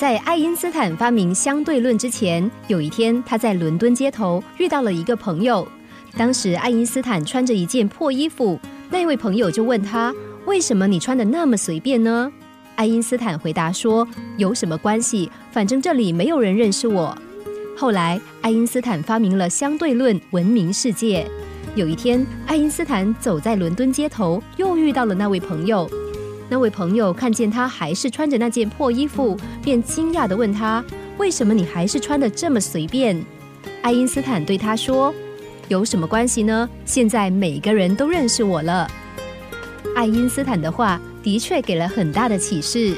在爱因斯坦发明相对论之前，有一天他在伦敦街头遇到了一个朋友。当时爱因斯坦穿着一件破衣服，那位朋友就问他：“为什么你穿的那么随便呢？”爱因斯坦回答说：“有什么关系？反正这里没有人认识我。”后来，爱因斯坦发明了相对论，闻名世界。有一天，爱因斯坦走在伦敦街头，又遇到了那位朋友。那位朋友看见他还是穿着那件破衣服，便惊讶地问他：“为什么你还是穿得这么随便？”爱因斯坦对他说：“有什么关系呢？现在每个人都认识我了。”爱因斯坦的话的确给了很大的启示：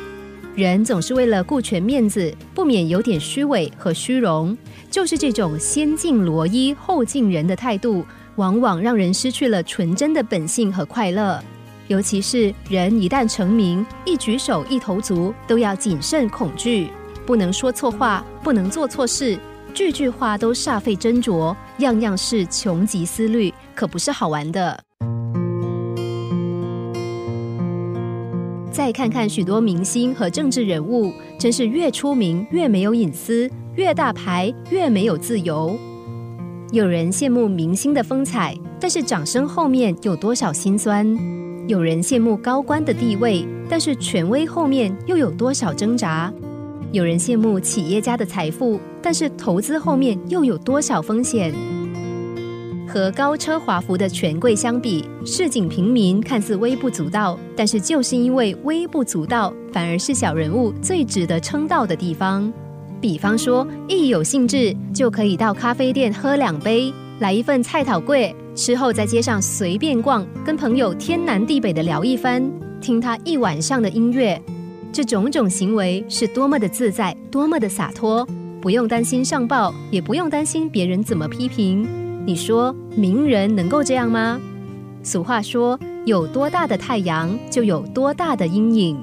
人总是为了顾全面子，不免有点虚伪和虚荣。就是这种先敬罗衣后敬人的态度，往往让人失去了纯真的本性和快乐。尤其是人一旦成名，一举手一投足都要谨慎恐惧，不能说错话，不能做错事，句句话都煞费斟酌，样样事穷极思虑，可不是好玩的。再看看许多明星和政治人物，真是越出名越没有隐私，越大牌越没有自由。有人羡慕明星的风采，但是掌声后面有多少辛酸？有人羡慕高官的地位，但是权威后面又有多少挣扎？有人羡慕企业家的财富，但是投资后面又有多少风险？和高车华服的权贵相比，市井平民看似微不足道，但是就是因为微不足道，反而是小人物最值得称道的地方。比方说，一有兴致就可以到咖啡店喝两杯，来一份菜讨贵。之后在街上随便逛，跟朋友天南地北的聊一番，听他一晚上的音乐，这种种行为是多么的自在，多么的洒脱，不用担心上报，也不用担心别人怎么批评。你说名人能够这样吗？俗话说，有多大的太阳，就有多大的阴影。